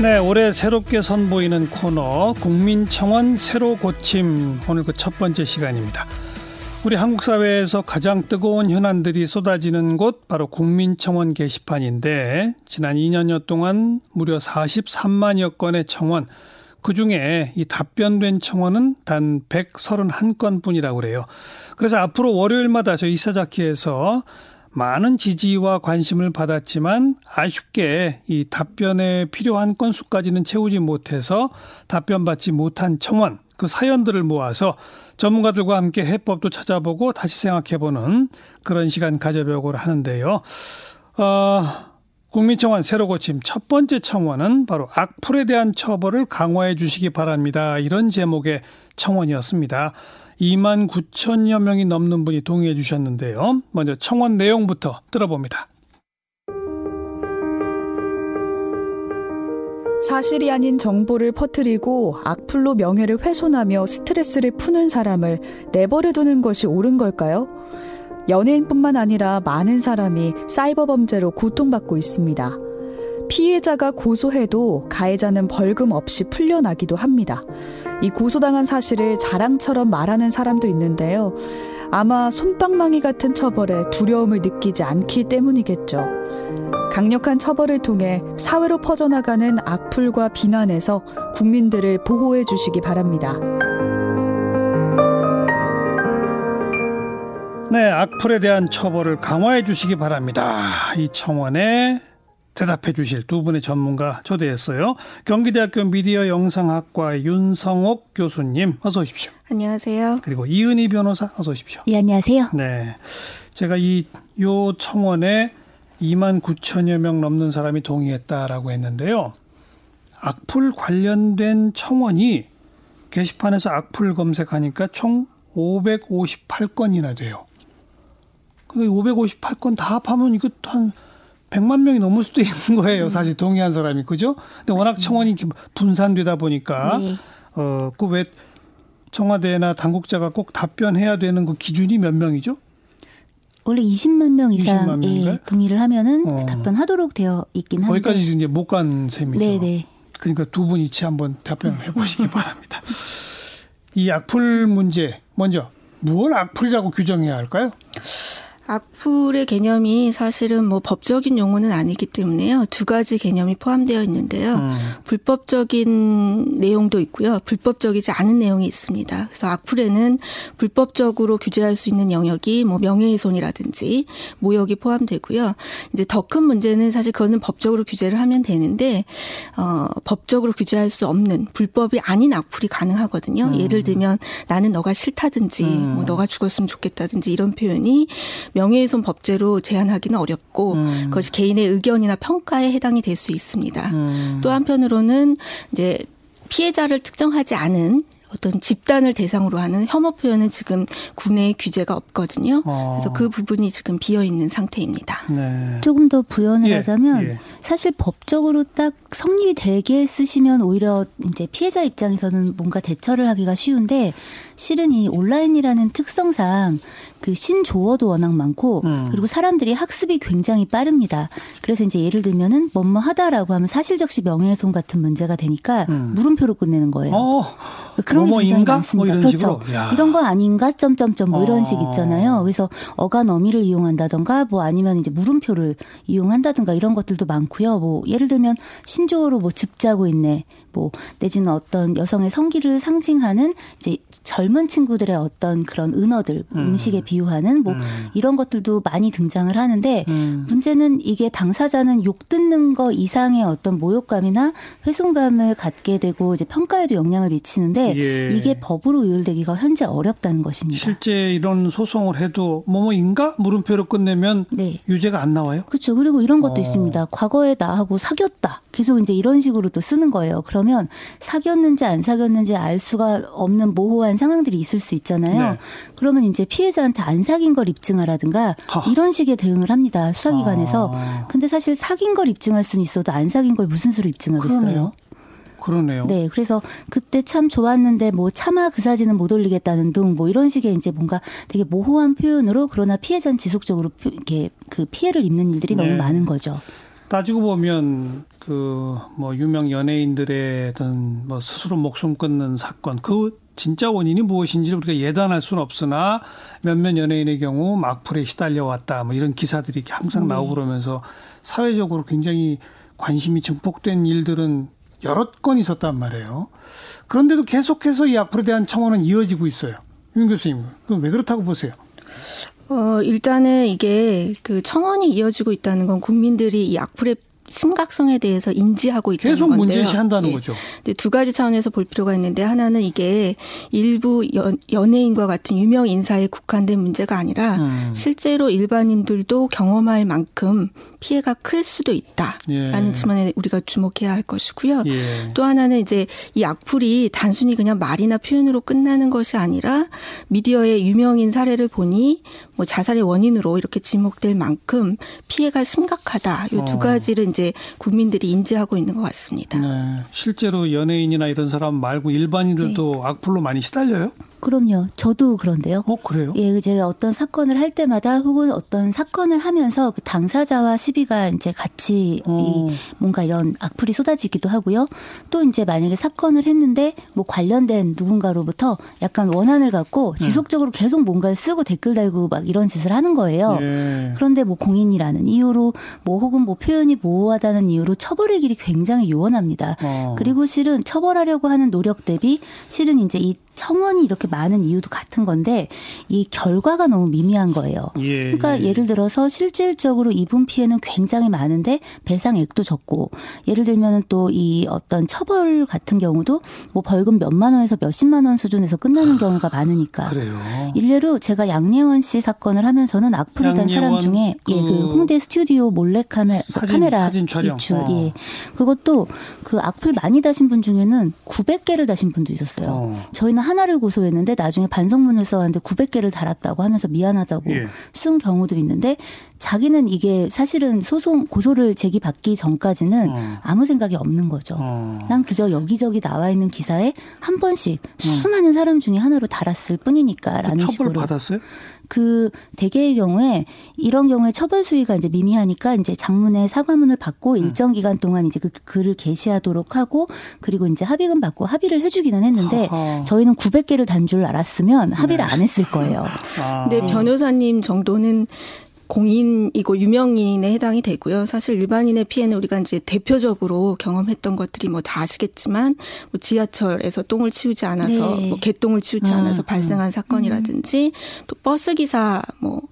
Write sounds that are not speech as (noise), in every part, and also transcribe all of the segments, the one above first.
네, 올해 새롭게 선보이는 코너 국민청원 새로 고침 오늘 그 첫 번째 시간입니다. 우리 한국 사회에서 가장 뜨거운 현안들이 쏟아지는 곳 바로 국민청원 게시판인데 지난 2년여 동안 무려 43만여 건의 청원 그 중에 이 답변된 청원은 단 131건뿐이라고 그래요. 그래서 앞으로 월요일마다 저희 이사자키에서 많은 지지와 관심을 받았지만 아쉽게 이 답변에 필요한 건수까지는 채우지 못해서 답변 받지 못한 청원 그 사연들을 모아서 전문가들과 함께 해법도 찾아보고 다시 생각해보는 그런 시간 가져보고 하는데요. 어, 국민청원 새로 고침 첫 번째 청원은 바로 악플에 대한 처벌을 강화해 주시기 바랍니다. 이런 제목의 청원이었습니다. 2만 9천여 명이 넘는 분이 동의해 주셨는데요. 먼저 청원 내용부터 들어봅니다. 사실이 아닌 정보를 퍼뜨리고 악플로 명예를 훼손하며 스트레스를 푸는 사람을 내버려 두는 것이 옳은 걸까요? 연예인뿐만 아니라 많은 사람이 사이버 범죄로 고통받고 있습니다. 피해자가 고소해도 가해자는 벌금 없이 풀려나기도 합니다. 이 고소당한 사실을 자랑처럼 말하는 사람도 있는데요. 아마 손방망이 같은 처벌에 두려움을 느끼지 않기 때문이겠죠. 강력한 처벌을 통해 사회로 퍼져나가는 악플과 비난에서 국민들을 보호해 주시기 바랍니다. 네, 악플에 대한 처벌을 강화해 주시기 바랍니다. 이 청원에 대답해 주실 두 분의 전문가 초대했어요. 경기대학교 미디어 영상학과 윤성옥 교수님 어서 오십시오. 안녕하세요. 그리고 이은희 변호사 어서 오십시오. 예, 안녕하세요. 네. 제가 이 요 청원에 2만 9천여 명 넘는 사람이 동의했다라고 했는데요. 악플 관련된 청원이 게시판에서 악플 검색하니까 총 558건이나 돼요. 그 558건 다 합하면 이거 한 100만 명이 넘을 수도 있는 거예요. 사실 동의한 사람이. 그죠? 근데 워낙 청원이 분산되다 보니까 네. 어, 그 왜 청와대나 당국자가 꼭 답변해야 되는 그 기준이 몇 명이죠? 원래 20만 명 20만 이상 명인가요? 예, 동의를 하면은 어. 답변하도록 되어 있긴 한데. 거기까지 이제 못 간 셈이죠. 네네. 그러니까 두 분 이치 한번 답변을 해보시기 (laughs) 바랍니다. 이 악플 문제 먼저 무엇 악플이라고 규정해야 할까요? 악플의 개념이 사실은 뭐 법적인 용어는 아니기 때문에요. 두 가지 개념이 포함되어 있는데요. 음. 불법적인 내용도 있고요. 불법적이지 않은 내용이 있습니다. 그래서 악플에는 불법적으로 규제할 수 있는 영역이 뭐 명예훼손이라든지 모욕이 포함되고요. 이제 더 큰 문제는 사실 그거는 법적으로 규제를 하면 되는데 어 법적으로 규제할 수 없는 불법이 아닌 악플이 가능하거든요. 음. 예를 들면 나는 너가 싫다든지 음. 뭐 너가 죽었으면 좋겠다든지 이런 표현이 명예훼손 법제로 제한하기는 어렵고 음. 그것이 개인의 의견이나 평가에 해당이 될 수 있습니다. 음. 또 한편으로는 이제 피해자를 특정하지 않은 어떤 집단을 대상으로 하는 혐오 표현은 지금 국내에 규제가 없거든요. 어. 그래서 그 부분이 지금 비어 있는 상태입니다. 네. 조금 더 부연을 예, 하자면 예. 사실 법적으로 딱 성립이 되게 쓰시면 오히려 이제 피해자 입장에서는 뭔가 대처를 하기가 쉬운데 실은 이 온라인이라는 특성상 그 신조어도 워낙 많고 음. 그리고 사람들이 학습이 굉장히 빠릅니다. 그래서 이제 예를 들면은 뭐뭐 하다라고 하면 사실적시 명예훼손 같은 문제가 되니까 음. 물음표로 끝내는 거예요. 어, 그런 게 굉장히 뭐뭐인가? 많습니다. 뭐 이런 그렇죠. 이런 거 아닌가? 점점점 뭐 이런 어. 식 있잖아요. 그래서 어간 어미를 이용한다던가 뭐 아니면 이제 물음표를 이용한다든가 이런 것들도 많고요. 뭐 예를 들면 신조어로 뭐 즙자고 있네. 뭐 내지는 어떤 여성의 성기를 상징하는 이제 젊은 친구들의 어떤 그런 은어들 음. 음식에 비유하는 뭐 음. 이런 것들도 많이 등장을 하는데 음. 문제는 이게 당사자는 욕 듣는 거 이상의 어떤 모욕감이나 훼손감을 갖게 되고 이제 평가에도 영향을 미치는데 예. 이게 법으로 의율되기가 현재 어렵다는 것입니다. 실제 이런 소송을 해도 뭐뭐인가 물음표로 끝내면 네. 유죄가 안 나와요? 그렇죠. 그리고 이런 것도 어. 있습니다. 과거에 나하고 사귀었다. 계속 이제 이런 식으로 또 쓰는 거예요. 그러면 사귀었는지 안 사귀었는지 알 수가 없는 모호한 상황들이 있을 수 있잖아요. 네. 그러면 이제 피해자한테 안 사귄 걸 입증하라든가 하. 이런 식의 대응을 합니다. 수사기관에서. 아. 근데 사실 사귄 걸 입증할 수는 있어도 안 사귄 걸 무슨 수로 입증하겠어요? 그러네요. 그러네요. 네, 그래서 그때 참 좋았는데 뭐 차마 그 사진은 못 올리겠다는 둥 뭐 이런 식의 이제 뭔가 되게 모호한 표현으로 그러나 피해자는 지속적으로 표- 이렇게 그 피해를 입는 일들이 네. 너무 많은 거죠. 따지고 보면 그 뭐 유명 연예인들의 어떤 뭐 스스로 목숨 끊는 사건 그 진짜 원인이 무엇인지를 우리가 예단할 수는 없으나 몇몇 연예인의 경우 막풀에 시달려 왔다 뭐 이런 기사들이 항상 네. 나오고 그러면서 사회적으로 굉장히 관심이 증폭된 일들은 여러 건 있었단 말이에요. 그런데도 계속해서 이 악플에 대한 청원은 이어지고 있어요. 윤 교수님, 그럼 왜 그렇다고 보세요? 어, 일단은 이게 그 청원이 이어지고 있다는 건 국민들이 이 악플에 심각성에 대해서 인지하고 있다는 계속 건데요. 문제시한다는 네. 거죠. 근데 두 가지 차원에서 볼 필요가 있는데 하나는 이게 일부 연, 연예인과 같은 유명 인사에 국한된 문제가 아니라 음. 실제로 일반인들도 경험할 만큼 피해가 클 수도 있다라는 예. 측면에 우리가 주목해야 할 것이고요. 예. 또 하나는 이제 이 악플이 단순히 그냥 말이나 표현으로 끝나는 것이 아니라 미디어의 유명인 사례를 보니 뭐 자살의 원인으로 이렇게 지목될 만큼 피해가 심각하다. 이두 어. 가지를 이제 국민들이 인지하고 있는 것 같습니다. 네. 실제로 연예인이나 이런 사람 말고 일반인들도 네. 악플로 많이 시달려요? 그럼요. 저도 그런데요. 어, 그래요? 예, 제가 어떤 사건을 할 때마다 혹은 어떤 사건을 하면서 그 당사자와 시비가 이제 같이 어. 이 뭔가 이런 악플이 쏟아지기도 하고요. 또 이제 만약에 사건을 했는데 뭐 관련된 누군가로부터 약간 원한을 갖고 네. 지속적으로 네. 계속 뭔가를 쓰고 댓글 달고 막 이런 짓을 하는 거예요. 예. 그런데 뭐 공인이라는 이유로 뭐 혹은 뭐 표현이 모호하다는 이유로 처벌의 길이 굉장히 요원합니다. 어. 그리고 실은 처벌하려고 하는 노력 대비 실은 이제 이 청원이 이렇게 많은 이유도 같은 건데 이 결과가 너무 미미한 거예요. 예, 그러니까 예. 를 들어서 실질적으로 입은 피해는 굉장히 많은데 배상액도 적고 예를 들면 또 이 어떤 처벌 같은 경우도 뭐 벌금 몇만 원에서 몇십만 원 수준에서 끝나는 아, 경우가 많으니까. 그래요. 일례로 제가 양예원 씨 사건을 하면서는 악플을 단 사람 중에 그, 예, 그 홍대 스튜디오 몰래 카메, 사진, 카메라 사진 이출 어. 예. 그것도 그 악플 많이 다신 분 중에는 900개를 다신 분도 있었어요. 어. 저희는 하나를 고소했는데 나중에 반성문을 써왔는데 900개를 달았다고 하면서 미안하다고 예. 쓴 경우도 있는데 자기는 이게 사실은 소송 고소를 제기받기 전까지는 어. 아무 생각이 없는 거죠. 어. 난 그저 여기저기 나와 있는 기사에 한 번씩 어. 수많은 사람 중에 하나로 달았을 뿐이니까라는 처벌 식으로 받았어요? 그 대개의 경우에 이런 경우에 처벌 수위가 이제 미미하니까 이제 장문의 사과문을 받고 음. 일정 기간 동안 이제 그 글을 게시하도록 하고 그리고 이제 합의금 받고 합의를 해주기는 했는데. 저희는 900개를 단 줄 알았으면 합의를 네. 안 했을 거예요. 아. 네, 변호사님 정도는 공인이고 유명인에 해당이 되고요. 사실 일반인의 피해는 우리가 이제 대표적으로 경험했던 것들이 뭐 다 아시겠지만 뭐 지하철에서 똥을 치우지 않아서 네. 뭐 개똥을 치우지 않아서 음. 발생한 사건이라든지 음. 또 버스 기사 뭐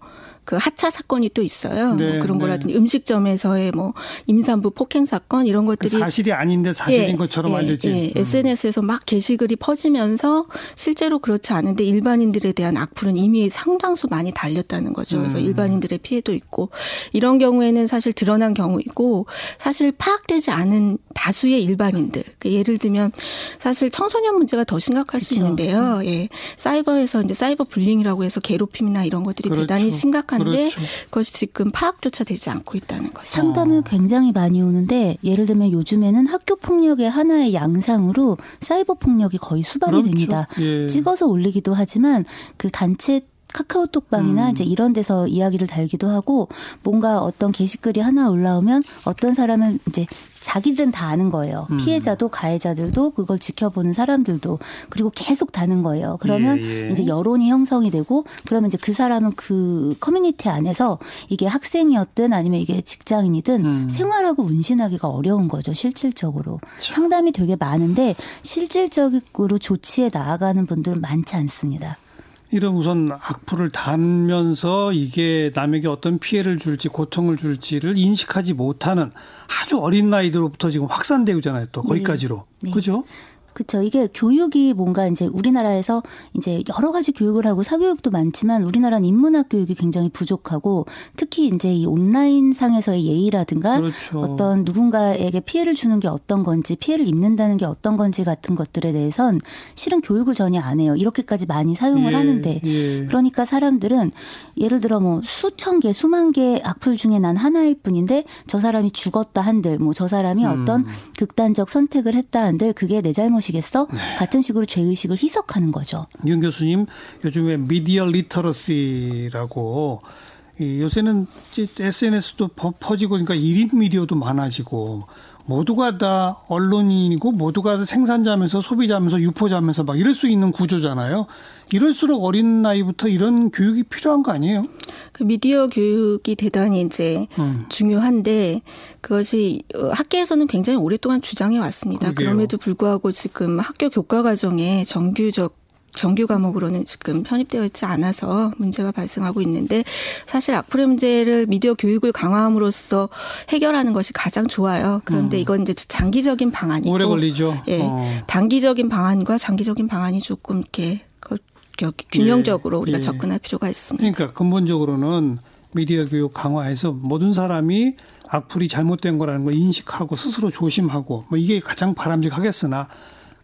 그 하차 사건이 또 있어요. 뭐 네, 뭐 그런 네. 거라든지 음식점에서의 뭐 임산부 폭행 사건 이런 것들이 그 사실이 아닌데 사실인 예, 것처럼 예, 알려진 예, 음. SNS에서 막 게시글이 퍼지면서 실제로 그렇지 않은데 일반인들에 대한 악플은 이미 상당수 많이 달렸다는 거죠. 그래서 음. 일반인들의 피해도 있고 이런 경우에는 사실 드러난 경우이고 사실 파악되지 않은 다수의 일반인들 그 예를 들면 사실 청소년 문제가 더 심각할 그렇죠. 수 있는데요. 예. 사이버에서 이제 사이버 불링이라고 해서 괴롭힘이나 이런 것들이 그렇죠. 대단히 심각한 심각한데 그렇죠. 그것이 지금 파악조차 되지 않고 있다는 거죠. 상담을 굉장히 많이 오는데 예를 들면 요즘에는 학교 폭력의 하나의 양상으로 사이버 폭력이 거의 수반이 그렇죠. 됩니다. 예. 찍어서 올리기도 하지만 그 단체 카카오톡방이나 음. 이제 이런 데서 이야기를 달기도 하고 뭔가 어떤 게시글이 하나 올라오면 어떤 사람은 이제 자기들은 다 아는 거예요. 음. 피해자도 가해자들도 그걸 지켜보는 사람들도 그리고 계속 다는 거예요. 그러면 예, 예. 이제 여론이 형성이 되고 그러면 이제 그 사람은 그 커뮤니티 안에서 이게 학생이었든 아니면 이게 직장인이든 음. 생활하고 운신하기가 어려운 거죠. 실질적으로 참. 상담이 되게 많은데 실질적으로 조치에 나아가는 분들은 많지 않습니다. 이런 우선 악플을 달면서 이게 남에게 어떤 피해를 줄지 고통을 줄지를 인식하지 못하는 아주 어린 나이들로부터 지금 확산되고 있잖아요. 또 거기까지로. 네. 네. 그죠? 그렇죠. 이게 교육이 뭔가 이제 우리나라에서 이제 여러 가지 교육을 하고 사교육도 많지만 우리나라는 인문학 교육이 굉장히 부족하고 특히 이제 이 온라인 상에서의 예의라든가 그렇죠. 어떤 누군가에게 피해를 주는 게 어떤 건지 피해를 입는다는 게 어떤 건지 같은 것들에 대해선 실은 교육을 전혀 안 해요. 이렇게까지 많이 사용을 예, 하는데 예. 그러니까 사람들은 예를 들어 뭐 수천 개, 수만 개 악플 중에 난 하나일 뿐인데 저 사람이 죽었다 한들 뭐 저 사람이 음. 어떤 극단적 선택을 했다 한들 그게 내 잘못 것이겠어? 네. 같은 식으로 죄의식을 희석하는 거죠. 윤 교수님, 요즘에 미디어 리터러시라고 이 요새는 SNS도 퍼지고 그러니까 1인 미디어도 많아지고 모두가 다 언론인이고 모두가 생산자면서 소비자면서 유포자면서 막 이럴 수 있는 구조잖아요. 이럴수록 어린 나이부터 이런 교육이 필요한 거 아니에요? 그 미디어 교육이 대단히 이제 음. 중요한데 그것이 어, 학계에서는 굉장히 오랫동안 주장해 왔습니다. 그러게요. 그럼에도 불구하고 지금 학교 교과 과정에 정규적 정규 과목으로는 지금 편입되어 있지 않아서 문제가 발생하고 있는데 사실 악플의 문제를 미디어 교육을 강화함으로써 해결하는 것이 가장 좋아요. 그런데 음. 이건 이제 장기적인 방안이고 오래 걸리죠. 예, 어. 단기적인 방안과 장기적인 방안이 조금 이렇게 균형적으로 예. 우리가 예. 접근할 필요가 있습니다. 그러니까 근본적으로는 미디어 교육 강화해서 모든 사람이 악플이 잘못된 거라는 걸 인식하고 스스로 조심하고 뭐 이게 가장 바람직하겠으나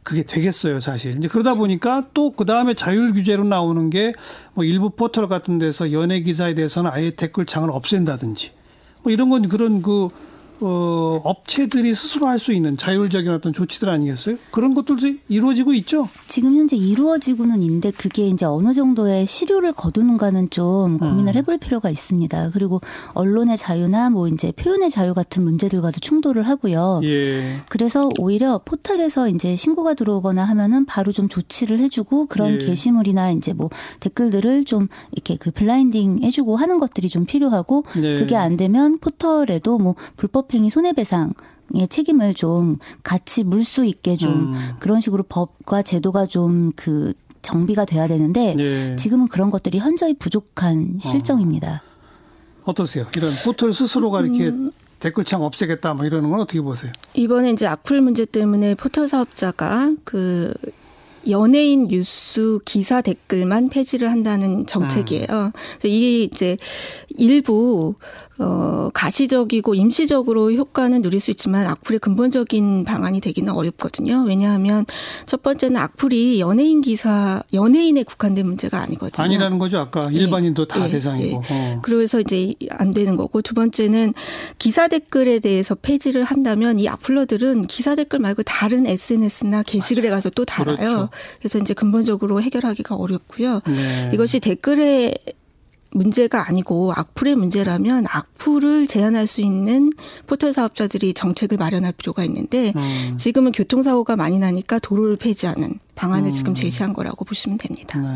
그게 되겠어요, 사실. 이제 그러다 보니까 또 그 다음에 자율 규제로 나오는 게 뭐 일부 포털 같은 데서 연예 기사에 대해서는 아예 댓글창을 없앤다든지 뭐 이런 건 그런 그 어, 업체들이 스스로 할 수 있는 자율적인 어떤 조치들 아니겠어요? 그런 것들도 이루어지고 있죠. 지금 현재 이루어지고는 있는데 그게 이제 어느 정도의 실효를 거두는가는 좀 고민을 음. 해볼 필요가 있습니다. 그리고 언론의 자유나 뭐 이제 표현의 자유 같은 문제들과도 충돌을 하고요. 예. 그래서 오히려 포털에서 이제 신고가 들어오거나 하면은 바로 좀 조치를 해주고 그런 예. 게시물이나 이제 뭐 댓글들을 좀 이렇게 그 블라인딩 해주고 하는 것들이 좀 필요하고 네. 그게 안 되면 포털에도 뭐 불법 불법행위 손해배상 의 책임을 좀 같이 물 수 있게 좀 음. 그런 식으로 법과 제도가 좀그 정비가 돼야 되는데 네. 지금은 그런 것들이 현저히 부족한 어. 실정입니다. 어. 떠세요 이런 포털 스스로가 이렇게 음. 댓글창 없애겠다 뭐 이러는 건 어떻게 보세요? 이번에 이제 악플 문제 때문에 포털 사업자가 그 연예인 뉴스 기사 댓글만 폐지를 한다는 정책이에요. 음. 그래서 이게 이제 일부 어, 가시적이고 임시적으로 효과는 누릴 수 있지만 악플의 근본적인 방안이 되기는 어렵거든요. 왜냐하면 첫 번째는 악플이 연예인 기사, 연예인에 국한된 문제가 아니거든요. 아니라는 거죠. 아까 예. 일반인도 다 예. 대상이고. 예. 어. 그래서 이제 안 되는 거고 두 번째는 기사 댓글에 대해서 폐지를 한다면 이 악플러들은 기사 댓글 말고 다른 SNS나 게시글에 가서 또 달아요. 그렇죠. 그래서 이제 근본적으로 해결하기가 어렵고요. 네. 이것이 댓글에 문제가 아니고 악플의 문제라면 악플을 제한할 수 있는 포털 사업자들이 정책을 마련할 필요가 있는데 음. 지금은 교통사고가 많이 나니까 도로를 폐지하는 방안을 음. 지금 제시한 거라고 보시면 됩니다. 네.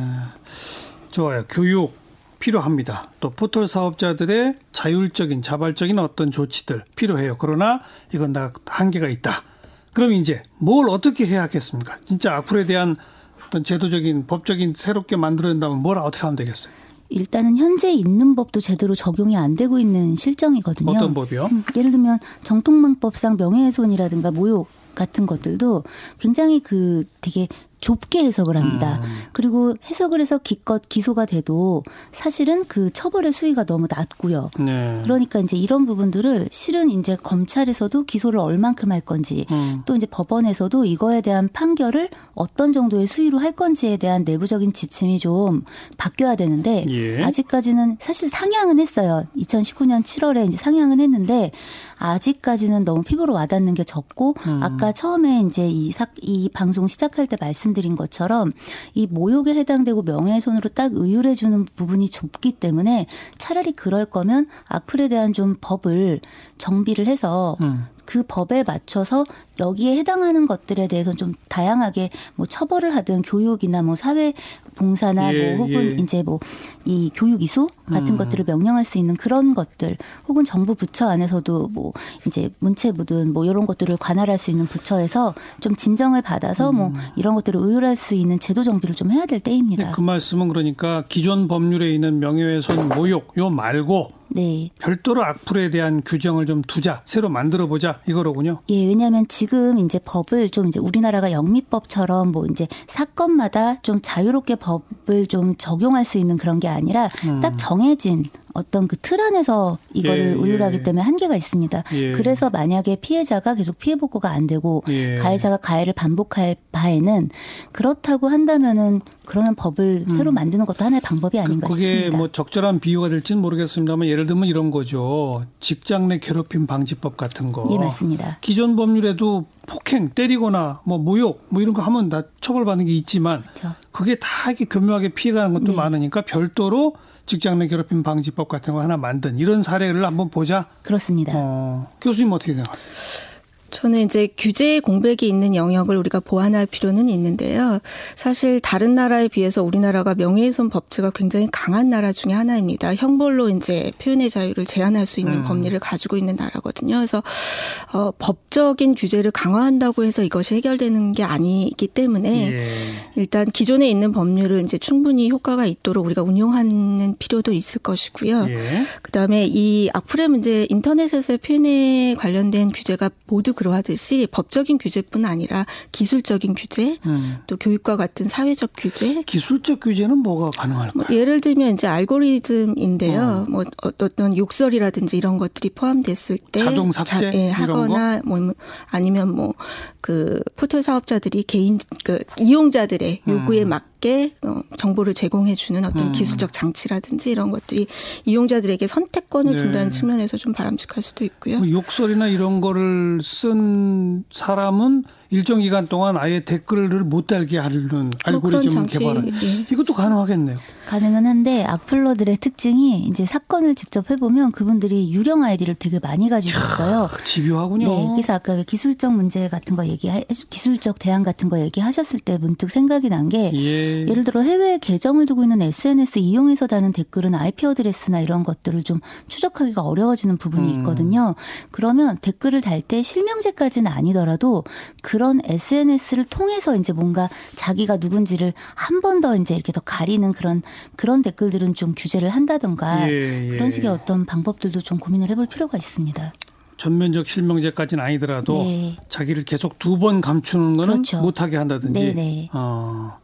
좋아요. 교육 필요합니다. 또 포털 사업자들의 자율적인 자발적인 어떤 조치들 필요해요. 그러나 이건 다 한계가 있다. 그럼 이제 뭘 어떻게 해야 하겠습니까? 진짜 악플에 대한 어떤 제도적인 법적인 새롭게 만들어낸다면 뭘 어떻게 하면 되겠어요? 일단은 현재 있는 법도 제대로 적용이 안 되고 있는 실정이거든요. 어떤 법이요? 음, 예를 들면 정통망법상 명예훼손이라든가 모욕 같은 것들도 굉장히 그 되게 좁게 해석을 합니다. 음. 그리고 해석을 해서 기껏 기소가 돼도 사실은 그 처벌의 수위가 너무 낮고요. 네. 그러니까 이제 이런 부분들을 실은 이제 검찰에서도 기소를 얼만큼 할 건지 음. 또 이제 법원에서도 이거에 대한 판결을 어떤 정도의 수위로 할 건지에 대한 내부적인 지침이 좀 바뀌어야 되는데 예. 아직까지는 사실 상향은 했어요. 2019년 7월에 이제 상향은 했는데 아직까지는 너무 피부로 와닿는 게 적고 음. 아까 처음에 이제 이, 사, 이 방송 시작할 때 말씀드린 것처럼 이 모욕에 해당되고 명예훼손으로 딱 의율해 주는 부분이 좁기 때문에 차라리 그럴 거면 악플에 대한 좀 법을 정비를 해서 음. 그 법에 맞춰서 여기에 해당하는 것들에 대해서는 좀 다양하게 뭐 처벌을 하든 교육이나 뭐 사회 봉사나 예, 뭐 혹은 예. 이제 뭐 이 교육 이수 같은 음. 것들을 명령할 수 있는 그런 것들 혹은 정부 부처 안에서도 뭐 이제 문체부든 뭐 이런 것들을 관할할 수 있는 부처에서 좀 진정을 받아서 뭐 음. 뭐 이런 것들을 의율할 수 있는 제도 정비를 좀 해야 될 때입니다. 네, 그 말씀은 그러니까 기존 법률에 있는 명예훼손 모욕 요 말고 네. 별도로 악플에 대한 규정을 좀 두자, 새로 만들어 보자 이거로군요. 예, 왜냐하면 지금 이제 법을 좀 이제 우리나라가 영미법처럼 뭐 이제 사건마다 좀 자유롭게 법을 좀 적용할 수 있는 그런 게 아니라 음. 딱 정해진 어떤 그 틀 안에서 이거를 예, 의율하기 예. 때문에 한계가 있습니다. 예. 그래서 만약에 피해자가 계속 피해 복구가 안 되고 예. 가해자가 가해를 반복할 바에는 그렇다고 한다면은 그러면 법을 음. 새로 만드는 것도 하나의 방법이 아닌가 그게 싶습니다. 그게 뭐 적절한 비유가 될지는 모르겠습니다만 예를 들면 이런 거죠. 직장 내 괴롭힘 방지법 같은 거. 예, 맞습니다. 기존 법률에도 폭행, 때리거나 뭐 모욕 뭐 이런 거 하면 다 처벌받는 게 있지만 그렇죠. 그게 다 이렇게 교묘하게 피해가는 것도 네. 많으니까 별도로 직장 내 괴롭힘 방지법 같은 거 하나 만든 이런 사례를 한번 보자. 그렇습니다. 어, 교수님 어떻게 생각하세요? 저는 이제 규제 공백이 있는 영역을 우리가 보완할 필요는 있는데요. 사실 다른 나라에 비해서 우리나라가 명예훼손 법제가 굉장히 강한 나라 중에 하나입니다. 형벌로 이제 표현의 자유를 제한할 수 있는 음. 법리를 가지고 있는 나라거든요. 그래서 어, 법적인 규제를 강화한다고 해서 이것이 해결되는 게 아니기 때문에 예. 일단 기존에 있는 법률을 이제 충분히 효과가 있도록 우리가 운용하는 필요도 있을 것이고요. 예. 그다음에 이 악플의 문제 인터넷에서의 표현에 관련된 규제가 모두 그러하듯이 법적인 규제뿐 아니라 기술적인 규제, 음. 또 교육과 같은 사회적 규제. 기술적 규제는 뭐가 가능할까요? 뭐 예를 들면 이제 알고리즘인데요. 뭐 어떤 욕설이라든지 이런 것들이 포함됐을 때 자동 삭제 예, 이런 하거나 뭐 아니면 뭐 그 포털 사업자들이 개인 그 이용자들의 요구에 음. 맞게 어, 정보를 제공해 주는 어떤 음. 기술적 장치라든지 이런 것들이 이용자들에게 선택권을 네. 준다는 측면에서 좀 바람직할 수도 있고요. 뭐 욕설이나 이런 거를 쓴 사람은 일정 기간 동안 아예 댓글을 못 달게 하는 뭐 장치, 개발한 예. 이것도 가능하겠네요. 가능은 한데 악플러들의 특징이 이제 사건을 직접 해보면 그분들이 유령 아이디를 되게 많이 가지고 있어요. 집요하군요. 네, 그래서 아까 왜 기술적 문제 같은 거 얘기, 기술적 대안 같은 거 얘기하셨을 때 문득 생각이 난게 예. 예를 들어 해외에 계정을 두고 있는 SNS 이용해서 다는 댓글은 IP 어드레스나 이런 것들을 좀 추적하기가 어려워지는 부분이 음. 있거든요. 그러면 댓글을 달 때 실명제까지는 아니더라도 그런 SNS를 통해서 이제 뭔가 자기가 누군지를 한 번 더 이제 이렇게 더 가리는 그런 그런 댓글들은 좀 규제를 한다던가 예, 예. 그런 식의 어떤 방법들도 좀 고민을 해볼 필요가 있습니다. 전면적 실명제까지는 아니더라도 네. 자기를 계속 두 번 감추는 거는 그렇죠. 못하게 한다든지. 네, 네. 어.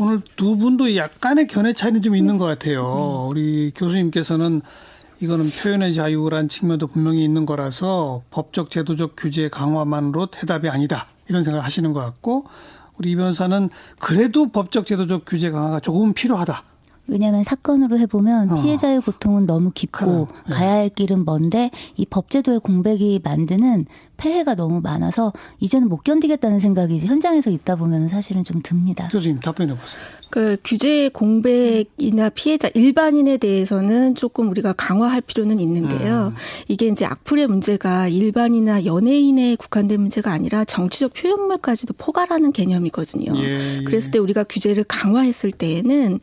오늘 두 분도 약간의 견해 차이는 좀 있는 것 같아요. 우리 교수님께서는 이거는 표현의 자유란 측면도 분명히 있는 거라서 법적 제도적 규제 강화만으로 해답이 아니다 이런 생각 하시는 것 같고 우리 이 변호사는 그래도 법적 제도적 규제 강화가 조금 필요하다. 왜냐하면 사건으로 해보면 어. 피해자의 고통은 너무 깊고 그럼, 네. 가야 할 길은 먼데 이 법제도의 공백이 만드는 폐해가 너무 많아서 이제는 못 견디겠다는 생각이 이제 현장에서 있다 보면 사실은 좀 듭니다. 교수님 답변해 보세요. 그 규제 공백이나 피해자 일반인에 대해서는 조금 우리가 강화할 필요는 있는데요. 음. 이게 이제 악플의 문제가 일반이나 연예인에 국한된 문제가 아니라 정치적 표현물까지도 포괄하는 개념이거든요. 예, 예. 그랬을 때 우리가 규제를 강화했을 때에는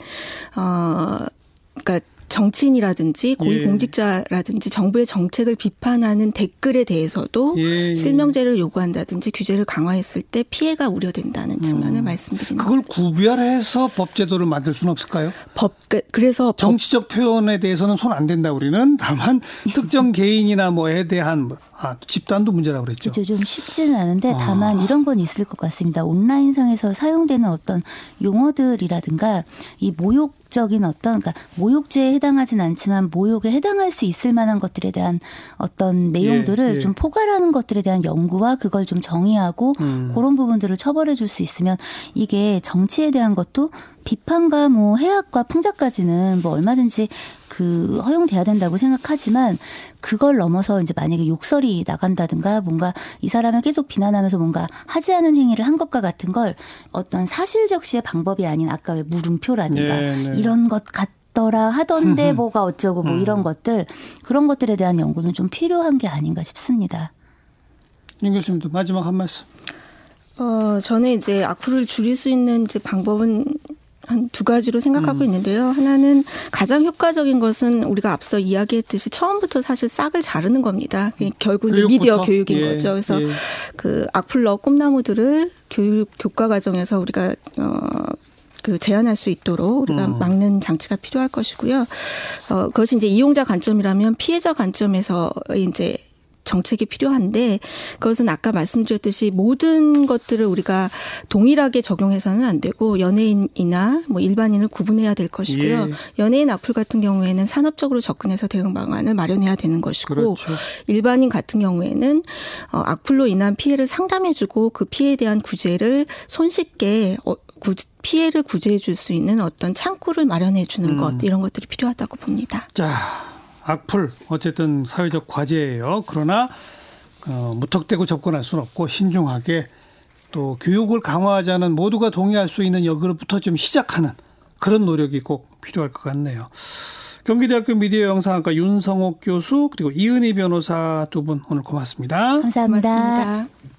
어 그러니까 정치인이라든지 예. 고위공직자라든지 정부의 정책을 비판하는 댓글에 대해서도 예, 예. 실명제를 요구한다든지 규제를 강화했을 때 피해가 우려된다는 측면을 말씀드리는 음. 그걸 구별해서 법제도를 만들 수는 없을까요? 법 그- 그래서 법 정치적 표현에 대해서는 손 안 된다 우리는 다만 (laughs) 특정 개인이나 뭐에 대한 뭐, 아 집단도 문제라고 그랬죠. 그죠 좀 쉽지는 않은데 아. 다만 이런 건 있을 것 같습니다. 온라인상에서 사용되는 어떤 용어들이라든가 이 모욕 적인 어떤 그러니까 모욕죄에 해당하진 않지만 모욕에 해당할 수 있을 만한 것들에 대한 어떤 내용들을 예, 예. 좀 포괄하는 것들에 대한 연구와 그걸 좀 정의하고 음. 그런 부분들을 처벌해 줄 수 있으면 이게 정치에 대한 것도 비판과 뭐 해악과 풍자까지는 뭐 얼마든지 그 허용돼야 된다고 생각하지만 그걸 넘어서 이제 만약에 욕설이 나간다든가 뭔가 이 사람을 계속 비난하면서 뭔가 하지 않은 행위를 한 것과 같은 걸 어떤 사실적시의 방법이 아닌 아까 왜 물음표라든가 네, 네. 이런 것 같 더라 하던데 (laughs) 뭐가 어쩌고 뭐 음. 이런 것들 그런 것들에 대한 연구는 좀 필요한 게 아닌가 싶습니다. 윤 교수님도 마지막 한 말씀. 어, 저는 이제 악플을 줄일 수 있는 이제 방법은 한 두 가지로 생각하고 음. 있는데요. 하나는 가장 효과적인 것은 우리가 앞서 이야기했듯이 처음부터 사실 싹을 자르는 겁니다. 결국 이제 교육부터? 미디어 교육인 예, 거죠. 그래서 예. 그 악플러 꿈나무들을 교육 교과 과정에서 우리가 어. 그 제한할 수 있도록 우리가 음. 막는 장치가 필요할 것이고요. 어, 그것이 이제 이용자 관점이라면 피해자 관점에서 이제 정책이 필요한데 그것은 아까 말씀드렸듯이 모든 것들을 우리가 동일하게 적용해서는 안 되고 연예인이나 뭐 일반인을 구분해야 될 것이고요. 예. 연예인 악플 같은 경우에는 산업적으로 접근해서 대응 방안을 마련해야 되는 것이고 그렇죠. 일반인 같은 경우에는 어, 악플로 인한 피해를 상담해주고 그 피해에 대한 구제를 손쉽게 어, 구, 피해를 구제해 줄 수 있는 어떤 창구를 마련해 주는 음. 것 이런 것들이 필요하다고 봅니다. 자, 악플 어쨌든 사회적 과제예요. 그러나 어, 무턱대고 접근할 수는 없고 신중하게 또 교육을 강화하자는 모두가 동의할 수 있는 여기로부터 좀 시작하는 그런 노력이 꼭 필요할 것 같네요. 경기대학교 미디어 영상학과 윤성옥 교수 그리고 이은희 변호사 두 분 오늘 고맙습니다. 감사합니다. 고맙습니다.